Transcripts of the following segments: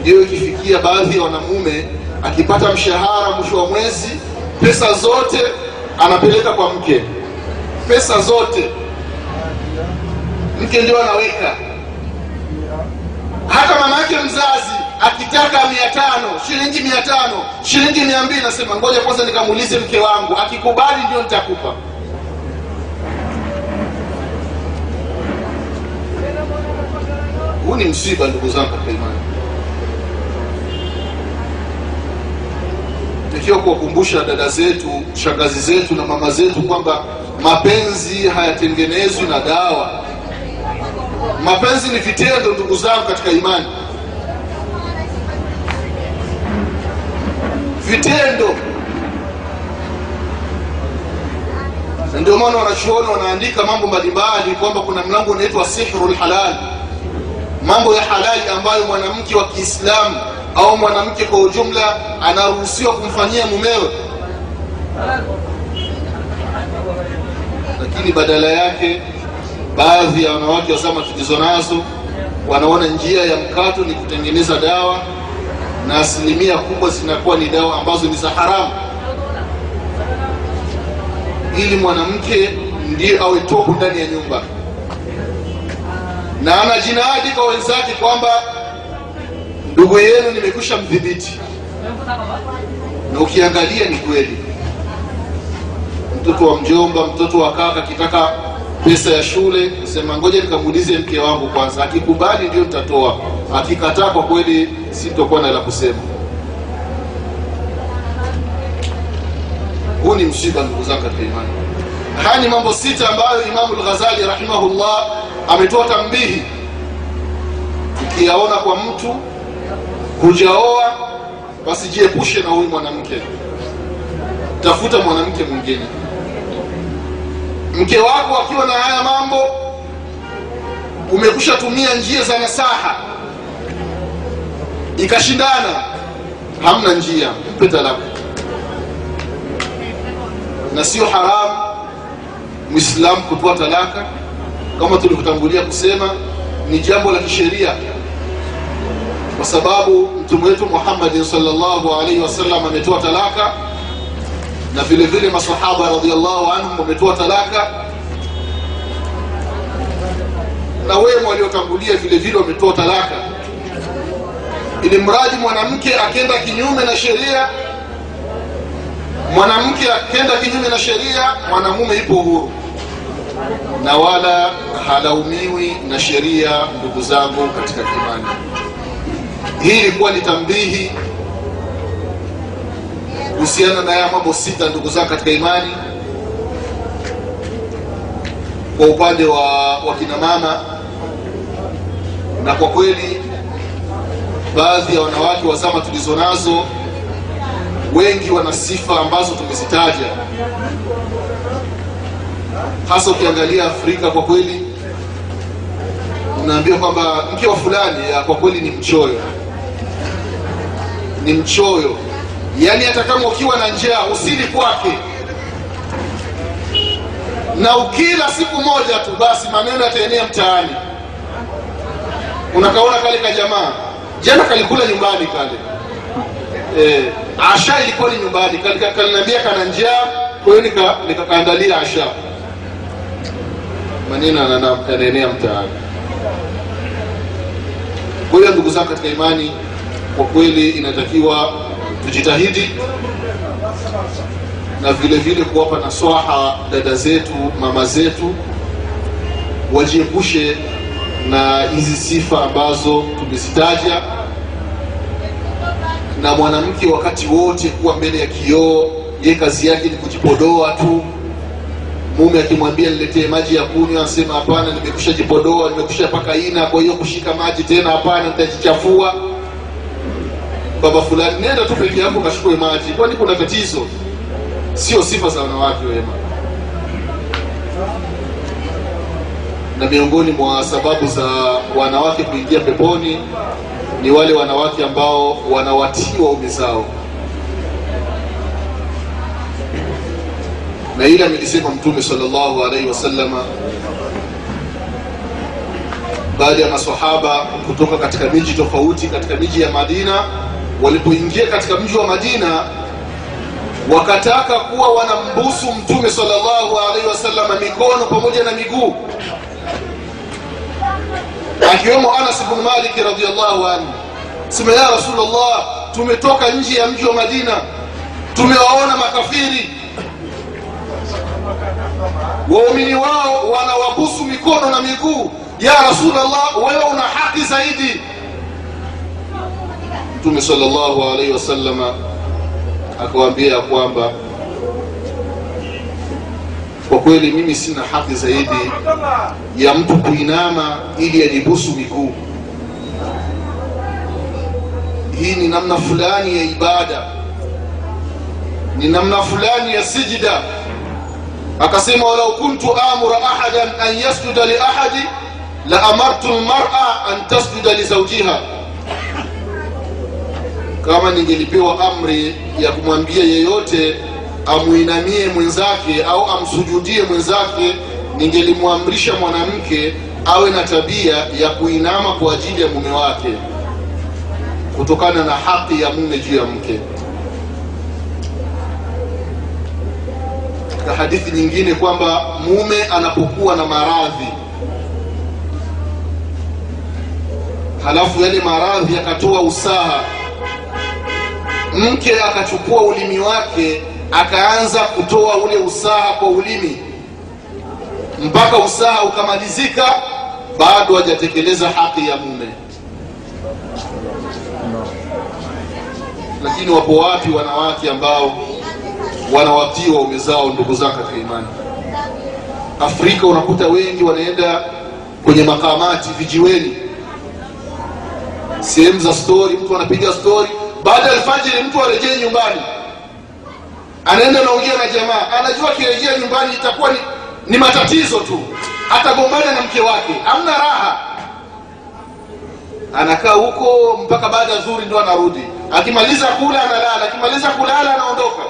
ndiyo ikifikia baadhi ya wanamume akipata mshahara mwisho wa mwezi pesa zote anapeleka kwa mke. Pesa zote. Mke ndio anaweka. Hata mama mzazi akitaka mia tano shilingi mia tano shilingi mia mbili nasema ngoja kwanza nikamuulize mke wangu. Akikubali ndio nitakupa. Huu ni msiba ndugu zangu kwa imani ikiwa kuwakumbusha dada zetu shangazi zetu na mama zetu kwamba mapenzi hayatengenezwi na dawa. Mapenzi ni vitendo ndugu zangu katika imani. Vitendo. Na ndio maana wanachuoni wanaandika mambo mbalimbali kwamba kuna mlango unaitwa sihru lhalali mambo ya halali ambayo mwanamke wa kiislamu au mwanamke kwa ujumla anaruhusiwa kumfanyia mumewe lakini badala yake baadhi ya wanawake wa zama tulizo nazo wanaona njia ya mkato ni kutengeneza dawa na asilimia kubwa zinakuwa ni dawa ambazo ni za haramu. Ili mwanamke ndiye awe tobu ndani ya nyumba. Na anajinadi kwa wenzake kwamba ndugu yenu nimekwisha mdhibiti. Na ukiangalia ni kweli. Mtoto wa mjomba mtoto wa kaka akitaka pesa ya shule sema ngoja nikamuulize mke wangu kwanza. Akikubali ndio nitatoa. Akikataa kwa kweli sitokuwa na la kusema. Huu ni msiba ndugu zangu katika imani. Haya ni mambo sita ambayo imamu lghazali rahimahullah ametoa tambihi. Ukiyaona kwa mtu hujaoa basi jiepushe na huyu mwanamke. Tafuta mwanamke mwingine. Mke wako akiwa na haya mambo umekusha tumia njia za nasaha. Ikashindana hamna njia mpe talaka. Na sio haramu mwislamu kutoa talaka. Kama tulivyotangulia kusema ni jambo la kisheria. Kwa sababu mtume wetu muhammadin salllahu alaihi wasallam ametoa talaka na vile vile masahaba radiallahu anhum wametoa talaka. Na wema waliotangulia vile vile wametoa talaka. Ili mradi mwanamke akenda kinyume na sheria mwanamke akenda kinyume na sheria mwanamume ipo huru. Na wala halaumiwi na sheria ndugu zangu katika imani hii ilikuwa ni tambihi kuhusiana na haya mambo sita ndugu zangu katika imani. Kwa upande wa, wakina mama na kwa kweli baadhi ya wanawake wa zama tulizo nazo wengi wana sifa ambazo tumezitaja. Hasa ukiangalia afrika kwa kweli unaambia kwamba mke wa fulani ya kwa kweli ni mchoyo ni mchoyo. Yaani hata kama ukiwa na njaa usili kwake. Na ukila siku moja tu basi maneno yataenea mtaani. Unakaona kale ka jamaa. Jana kalikula nyumbani kale. E, asha ilikuwa ni nyumbani kaliniambia kana njaa kwa hiyo nikakaandalia asha. Maneno yanaenea mtaani. Kwa hiyo ndugu zangu katika imani kwa kweli inatakiwa tujitahidi na vile vile kuwapa naswaha dada zetu mama zetu wajiepushe na hizi sifa ambazo tumezitaja. Na mwanamke wakati wote kuwa mbele ya kioo ye kazi yake ni kujipodoa tu. Mume akimwambia niletee maji ya kunywa anasema hapana nimekusha jipodoa nimekusha paka ina kwa hiyo kushika maji tena hapana nitajichafua baba fulani nenda tu peke yako kashukue maji kwani kuna tatizo? Sio sifa za wanawake wema. Na miongoni mwa sababu za wanawake kuingia peponi ni wale wanawake ambao wanawatii waume zao. Na ile amelisema mtume salllahu alaihi wasallama baada ya masahaba kutoka katika miji tofauti katika miji ya madina walipoingia katika mji wa madina wakataka kuwa wanambusu mtume salllahu alaihi wasallam mikono pamoja na miguu akiwemo anas bnu maliki radiallahu anhu. Sema ya rasulllah tumetoka nje ya mji wa madina tumewaona makafiri. Waumini wao wanawabusu mikono na miguu. Ya rasulllah wewe una haki zaidi mtume salllahu alaihi wasalama akawaambia kwamba kwa kweli mimi sina haki zaidi ya mtu kuinama ili anibusu miguu. Hii ni namna fulani ya ibada. Ni namna fulani ya sijida. Akasema walau kuntu amura ahadan an yasjuda liahadi la amartu lmara an tasjuda lizaujiha kama ningelipewa amri ya kumwambia yeyote amuinamie mwenzake au amsujudie mwenzake ningelimwamrisha mwanamke awe na tabia ya kuinama kwa ajili ya mume wake kutokana na haki ya mume juu ya mke. Katika hadithi nyingine kwamba mume anapokuwa na maradhi halafu yale maradhi yakatoa usaha mke akachukua ulimi wake akaanza kutoa ule usaha kwa ulimi. Mpaka usaha ukamalizika bado hajatekeleza haki ya mume. Lakini wapo wapi wanawake ambao wanawatii waume zao ndugu zao katika imani? Afrika unakuta wengi wanaenda kwenye makamati vijiweni. Sehemu za stori mtu anapiga stori baada ya alfajiri mtu arejee nyumbani. Anaenda naongea na jamaa. Anajua akirejea nyumbani itakuwa ni, ni matatizo tu. Atagombana na mke wake. Hamna raha. Anakaa huko mpaka baada ya zuri ndo anarudi. Akimaliza kula analala. Akimaliza kulala anaondoka.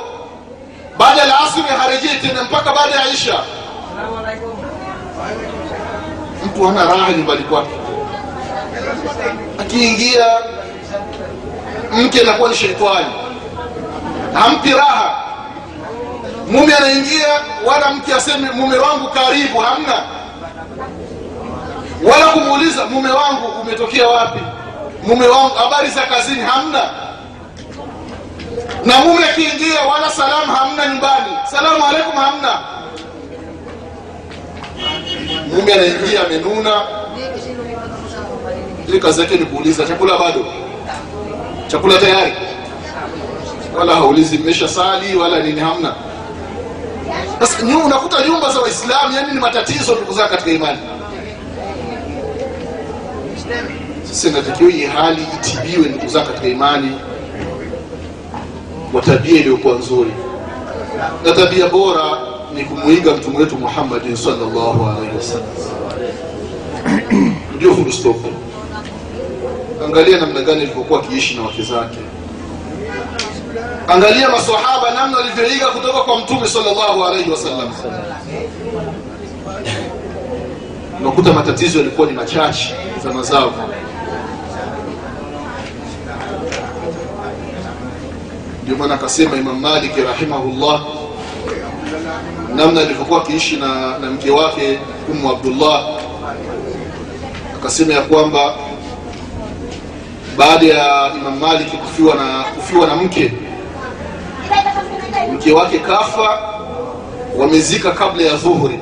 Baada ya asri harejei tena mpaka baada ya isha. Mtu hana raha nyumbani kwake. Akiingia mke anakuwa ni sheitani hampi raha. Mume anaingia wala mke aseme mume wangu karibu hamna. Wala kumuuliza mume wangu umetokea wapi? Mume wangu habari za kazini hamna? Na mume akiingia wala salamu hamna nyumbani. Salamu alaikum hamna. Mume anaingia amenuna. Ili kazi yake ni kuuliza chakula bado chakula tayari? Wala haulizi mmesha sali wala nini hamna. Sasa unakuta nyumba za waislamu yani ni matatizo ndugu katika imani. Sasa inatakiwa hii hali itibiwe ndugu zao katika imani kwa tabia iliyokuwa nzuri. Na tabia bora ni kumwiga mtume wetu muhammadin salllahu alaihi wasallam. Ndio full angalia namna gani alivyokuwa akiishi na wake zake. Angalia masahaba namna walivyoiga kutoka kwa mtume salllahu alaihi wasallam. Unakuta matatizo yalikuwa ni machache zama zao. Ndio maana akasema imam maliki rahimahullah namna alivyokuwa akiishi na, na mke wake umu abdullah akasema ya kwamba baada ya imam maliki kufiwa na, kufiwa na mke. Mke wake kafa wamezika kabla ya dhuhuri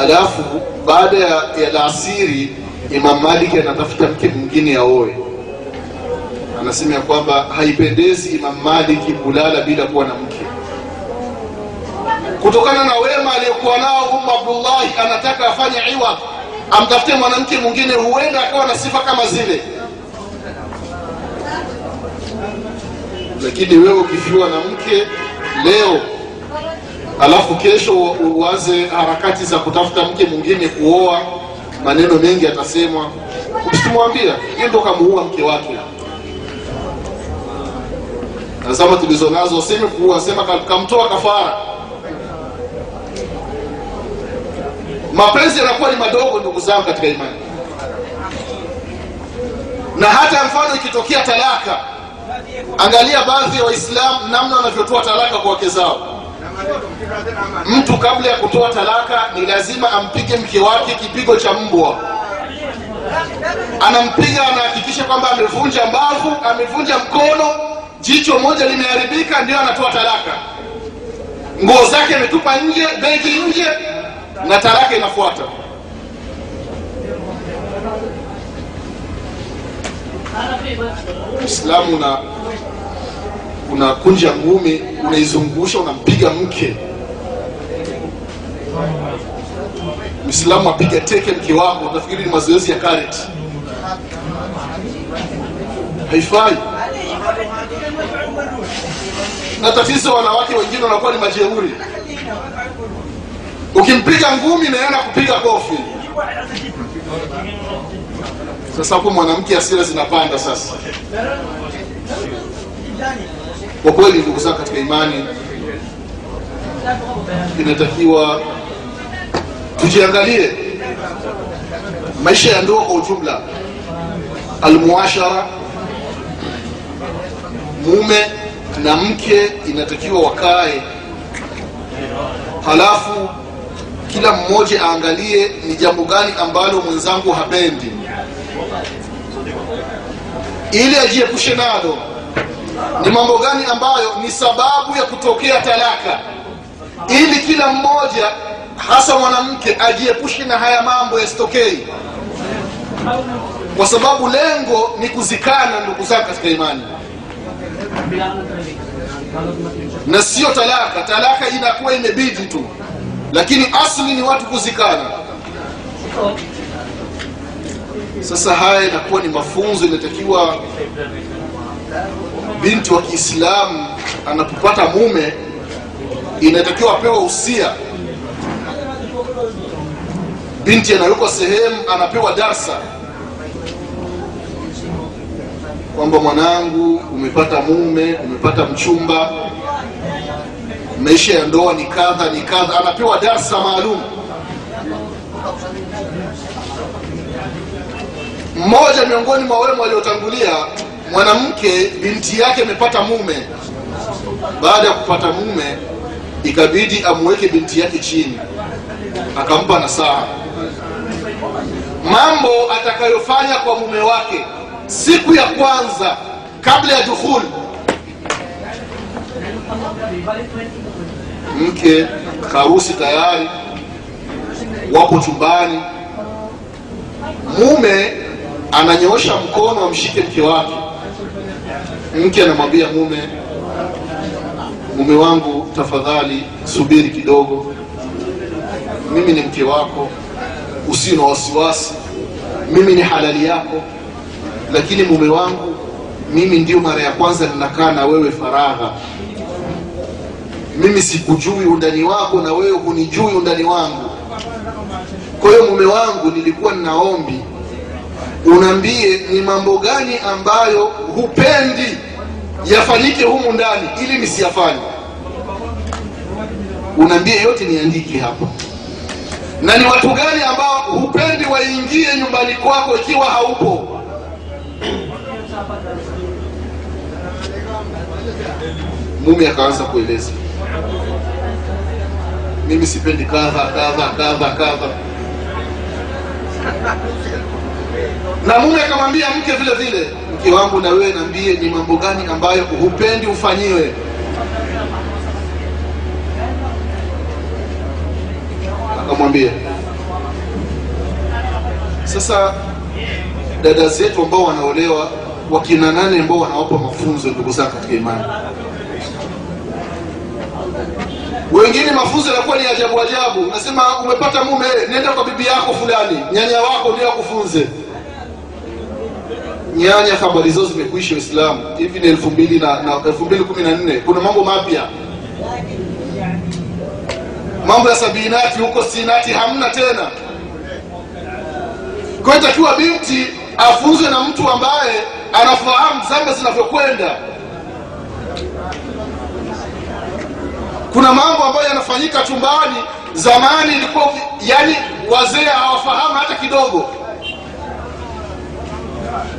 alafu baada ya, ya laasiri imam maliki anatafuta mke mwingine aoe. Anasema ya kwamba haipendezi imam maliki kulala bila kuwa na mke. Kutokana na wema aliyokuwa nao umu abdullahi anataka afanye iwa amtafute mwanamke mwingine huenda akawa na sifa kama zile. Lakini wewe ukifiwa na mke leo alafu kesho uanze harakati za kutafuta mke mwingine kuoa maneno mengi atasemwa usitumwambia hiyo ndo kamuua mke wake. Nazama tulizo nazo kuua sema kamtoa kafara mapenzi yanakuwa ni madogo ndugu zangu katika imani. Na hata mfano ikitokea talaka angalia baadhi ya waislamu namna wanavyotoa talaka kwa wake zao. Mtu kabla ya kutoa talaka ni lazima ampige mke wake kipigo cha mbwa. Anampiga anahakikisha kwamba amevunja mbavu amevunja mkono jicho moja limeharibika ndio anatoa talaka. Nguo zake ametupa nje begi nje na talaka inafuata. Islamu una unakunja ngumi unaizungusha unampiga mke. Mwislamu apiga teke mke wako utafikiri ni mazoezi ya karate? Haifai. Na tatizo wanawake wengine wanakuwa ni majeuri ukimpiga ngumi naenda kupiga kofi sasa hapo mwanamke hasira zinapanda sasa. Kwa kweli ndugu zangu katika imani inatakiwa tujiangalie maisha ya ndoa kwa ujumla. Almuashara mume na mke inatakiwa wakae. Halafu kila mmoja aangalie ni jambo gani ambalo mwenzangu hapendi. Ili ajiepushe nalo ni mambo gani ambayo ni sababu ya kutokea talaka? Ili kila mmoja hasa mwanamke ajiepushe na haya mambo yasitokei kwa sababu lengo ni kuzikana ndugu zako katika imani. Na sio talaka. Talaka inakuwa imebidi tu lakini asli ni watu kuzikana sasa haya inakuwa ni mafunzo inatakiwa binti wa kiislamu anapopata mume inatakiwa apewa usia. Binti anawekwa sehemu anapewa darsa kwamba mwanangu umepata mume umepata mchumba maisha ya ndoa ni kadha ni kadha. Anapewa darsa maalum. Mmoja miongoni mwa wema waliotangulia mwanamke binti yake amepata mume. Baada ya kupata mume ikabidi amweke binti yake chini. Akampa nasaha. Mambo atakayofanya kwa mume wake siku ya kwanza kabla ya dukhul mke harusi tayari wapo chumbani. Mume ananyoosha mkono amshike mke wake. Mke anamwambia mume mume wangu tafadhali subiri kidogo. Mimi ni mke wako usio na wasiwasi. Mimi ni halali yako. Lakini mume wangu mimi ndio mara ya kwanza ninakaa na wewe faragha mimi sikujui undani wako na wewe hunijui undani wangu. Kwa hiyo mume wangu nilikuwa ninaombi unaambie ni mambo gani ambayo hupendi yafanyike humu ndani ili nisiyafanye. Unaambie yote niandike hapa na ni watu gani ambao hupendi waingie nyumbani kwako ikiwa haupo? Mume akaanza kueleza mimi sipendi kadha kadha kadha kadha na mume akamwambia mke vile vile mke wangu na wewe naambie ni mambo gani ambayo hupendi ufanyiwe. Akamwambia sasa dada zetu ambao wanaolewa wakina nane ambao wanawapa mafunzo ndugu zangu katika imani wengine mafunzo yanakuwa ni ajabu ajabu. Nasema umepata mume nenda kwa bibi yako fulani. Nyanya wako ndio akufunze. Nyanya habari zao zimekuisha uislamu. Hivi ni elfu mbili na, na elfu mbili kumi na nne. Kuna mambo mapya. Mambo ya sabinati huko sinati hamna tena. Kwa takiwa binti afunzwe na mtu ambaye anafahamu zama zinavyokwenda kuna mambo ambayo yanafanyika chumbani. Zamani ilikuwa yani wazee hawafahamu hata kidogo.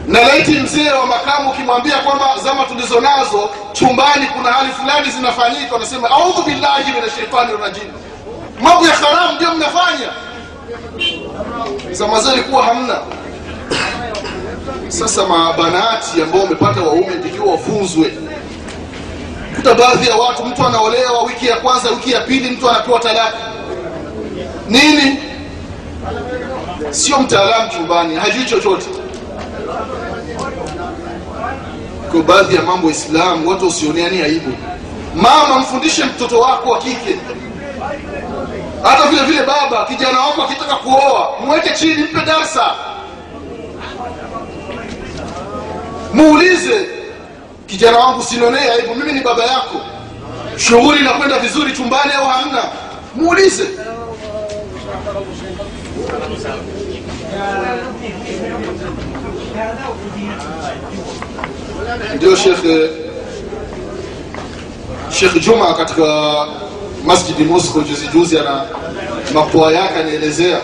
Na laiti mzee wa makamu ukimwambia kwamba zama tulizo nazo chumbani kuna hali fulani zinafanyika wanasema audhu billahi min shaitani rajim. Mambo ya haramu ndio mnafanya. Zama zile hamna. Sasa mabanati ambao umepata waume ndikiwa wafunzwe kuta baadhi ya watu mtu anaolewa wiki ya kwanza wiki ya pili mtu anapewa talaka. Nini? Sio mtaalamu chumbani hajui chochote. Kwa baadhi ya mambo Islam watu usioneani aibu. Mama mfundishe mtoto wako wa kike. Hata vile vile baba kijana wako akitaka kuoa mweke chini mpe darsa muulize kijana wangu sinonea aibu mimi ni baba yako. Shughuli inakwenda vizuri chumbani au hamna? Muulize. Ndio shekhe shekh juma katika masjidi mosco juzi juzi ana mapua yake anaelezea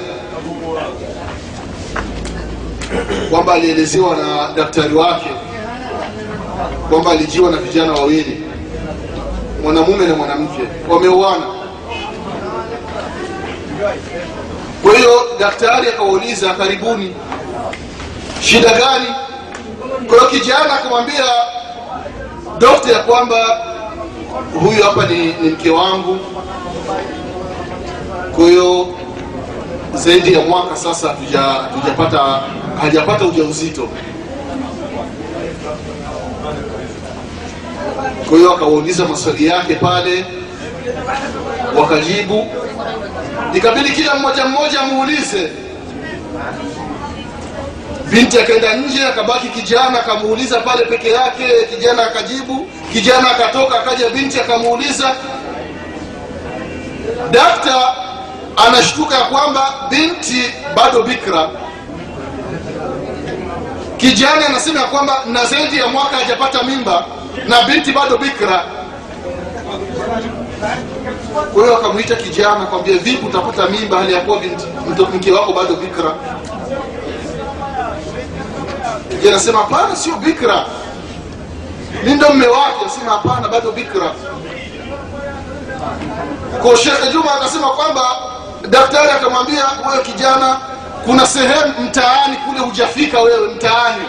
kwamba alielezewa na daktari wake kwamba alijiwa na vijana wawili mwanamume na mwanamke. Wameuana. Kwa hiyo daktari akawauliza karibuni. Shida gani? Kwa hiyo kijana akamwambia dokta ya kwamba huyu hapa ni, ni mke wangu. Kwa hiyo zaidi ya mwaka sasa hatujapata hajapata ujauzito kwa hiyo akawauliza maswali yake pale wakajibu. Ikabidi kila mmoja mmoja amuulize binti akaenda nje akabaki kijana akamuuliza pale peke yake. Kijana akajibu kijana akatoka akaja binti akamuuliza. Dakta anashtuka ya kwamba binti bado bikra. Kijana anasema ya kwamba na zaidi ya mwaka hajapata mimba na binti bado bikra kwa hiyo akamwita kijana kwambia vipi utapata mimba hali ya kuwa binti mke wako bado bikra kijana sema hapana sio bikra mi ndo mme wake. Asema hapana bado bikra kwa shekhe juma akasema kwamba daktari akamwambia wewe kijana kuna sehemu mtaani kule hujafika wewe mtaani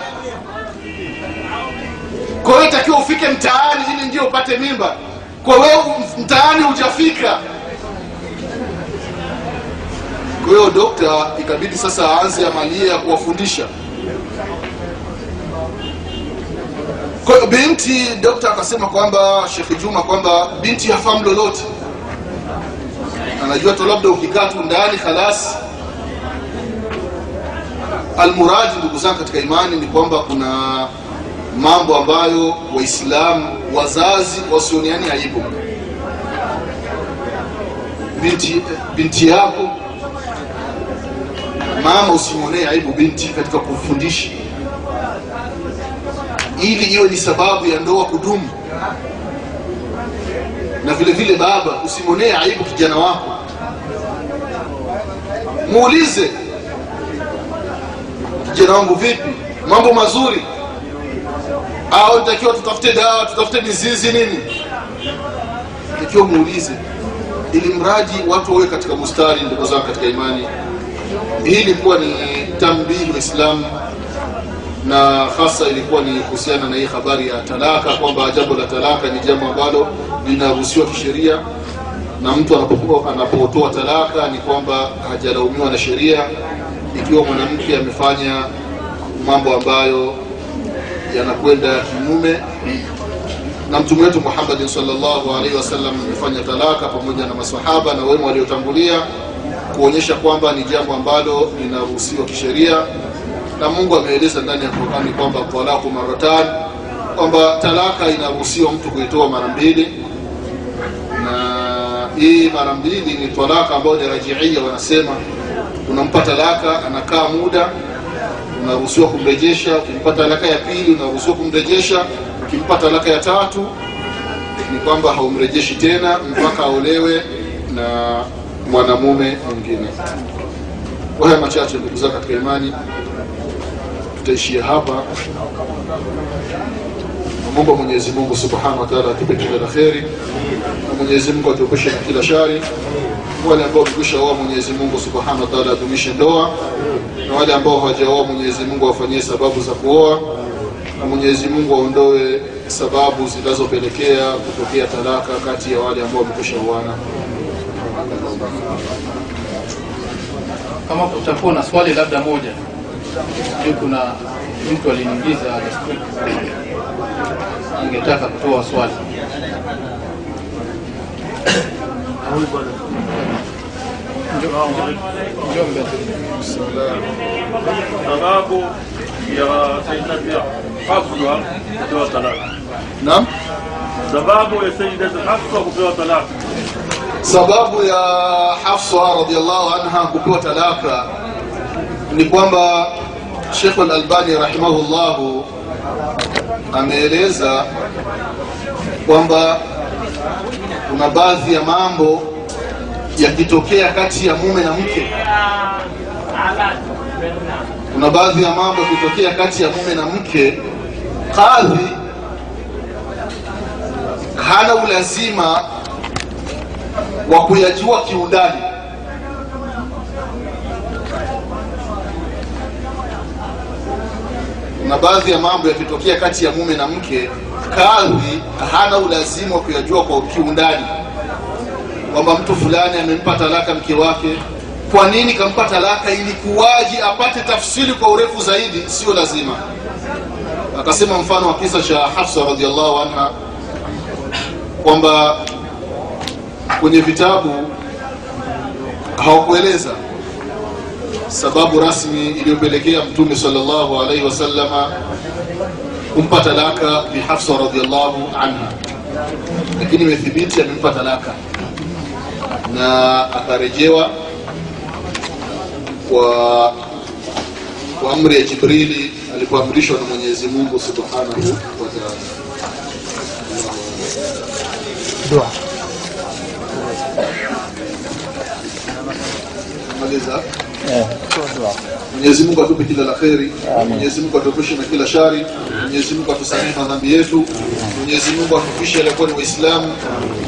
kwa hiyo takiwa ufike mtaani ili ndio upate mimba. Kwa wewe mtaani hujafika. Kwa hiyo dokta ikabidi sasa aanze amalia ya kuwafundisha. Kwa binti dokta akasema kwamba shekhe juma kwamba binti hafahamu lolote. Anajua tu labda ukikaa tu ndani khalas almuradi ndugu zangu katika imani ni kwamba kuna mambo ambayo waislamu wazazi wasioneani aibu binti, binti yako mama usimwonee aibu binti katika kufundisha. Ili iwe ni sababu ya ndoa kudumu. Na vile vile baba usimwonee aibu kijana wako. Muulize kijana wangu vipi? Mambo mazuri au nitakiwa tutafute dawa tutafute mizizi nini? Takiwa muulize ili mradi watu wawe katika mustari ndugu zao katika imani. Hii ilikuwa ni tambihi waislamu na hasa ilikuwa ni kuhusiana na hii habari ya talaka kwamba jambo la talaka ni jambo ambalo linaruhusiwa kisheria na mtu anapotoa talaka ni kwamba hajalaumiwa na sheria ikiwa mwanamke amefanya mambo ambayo yanakwenda kinyume. Na mtume wetu muhammadin salllahu alaihi wasallam amefanya talaka pamoja na masahaba na wema waliotangulia kuonyesha kwamba ni jambo ambalo linaruhusiwa kisheria. Na mungu ameeleza ndani ya qurani kwamba talaku maratan kwamba talaka inaruhusiwa mtu kuitoa mara mbili. Na hii mara mbili ni talaka ambayo ni rajiia wanasema. Unampa talaka anakaa muda unaruhusiwa kumrejesha Ukimpata talaka ya pili unaruhusiwa kumrejesha ukimpa talaka ya tatu ni kwamba haumrejeshi tena mpaka aolewe na mwanamume mwingine. Kwa haya machache, ndugu zangu katika imani, tutaishia hapa. Namwomba Mwenyezi Mungu subhanahu wa taala atupe kila la kheri, na Mwenyezi Mungu atuepushe na kila shari. Wale ambao wamekwishaoa Mwenyezi Mungu subhanahu wa taala adumishe ndoa, na wale ambao hawajaoa, Mwenyezi Mungu awafanyie sababu za kuoa, na Mwenyezi Mungu aondoe sababu zinazopelekea kutokea talaka kati ya wale ambao wamekwishaoana. kama kutakuwa na swali labda moja kuna mtu aliniingiza ningetaka kutoa swali Njoo mbele. Sababu ya Sayyidati Hafsa kupewa talaka. Naam. Sababu ya Sayyidati Hafsa kupewa talaka. Sababu ya Hafsa radhiallahu anha kupewa talaka ni kwamba Sheikh Al-Albani rahimahullahu ameeleza kwamba kuna baadhi ya mambo yakitokea kati ya mume na mke, kuna baadhi ya mambo yakitokea kati ya mume na mke, kadhi hana ulazima wa kuyajua kiundani. Kuna baadhi ya mambo yakitokea kati ya mume na mke, kadhi hana ulazima wa kuyajua kwa kiundani, kwamba mtu fulani amempa talaka mke wake. Kwa nini kampa talaka? Ilikuwaje? Apate tafsiri kwa urefu zaidi, sio lazima. Akasema mfano wa kisa cha Hafsa radhiallahu anha kwamba kwenye vitabu hawakueleza sababu rasmi iliyopelekea mtume sallallahu alaihi wasallama kumpa talaka bi Hafsa radhiallahu anha, lakini imethibiti amempa talaka na akarejewa kwa kwa amri ya Jibrili alipoamrishwa na Mwenyezi Mungu subhanahu wa taala. dua Maliza. Mwenyezi Mungu atupe kila la kheri. Mwenyezi Mungu atuepushe na kila shari. Mwenyezi Mungu atusamehe madhambi yetu. Mwenyezi Mungu atufishe aliyekuwa ni Waislamu.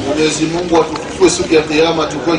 Mwenyezi Mungu atufufue siku ya Kiyama tukiwa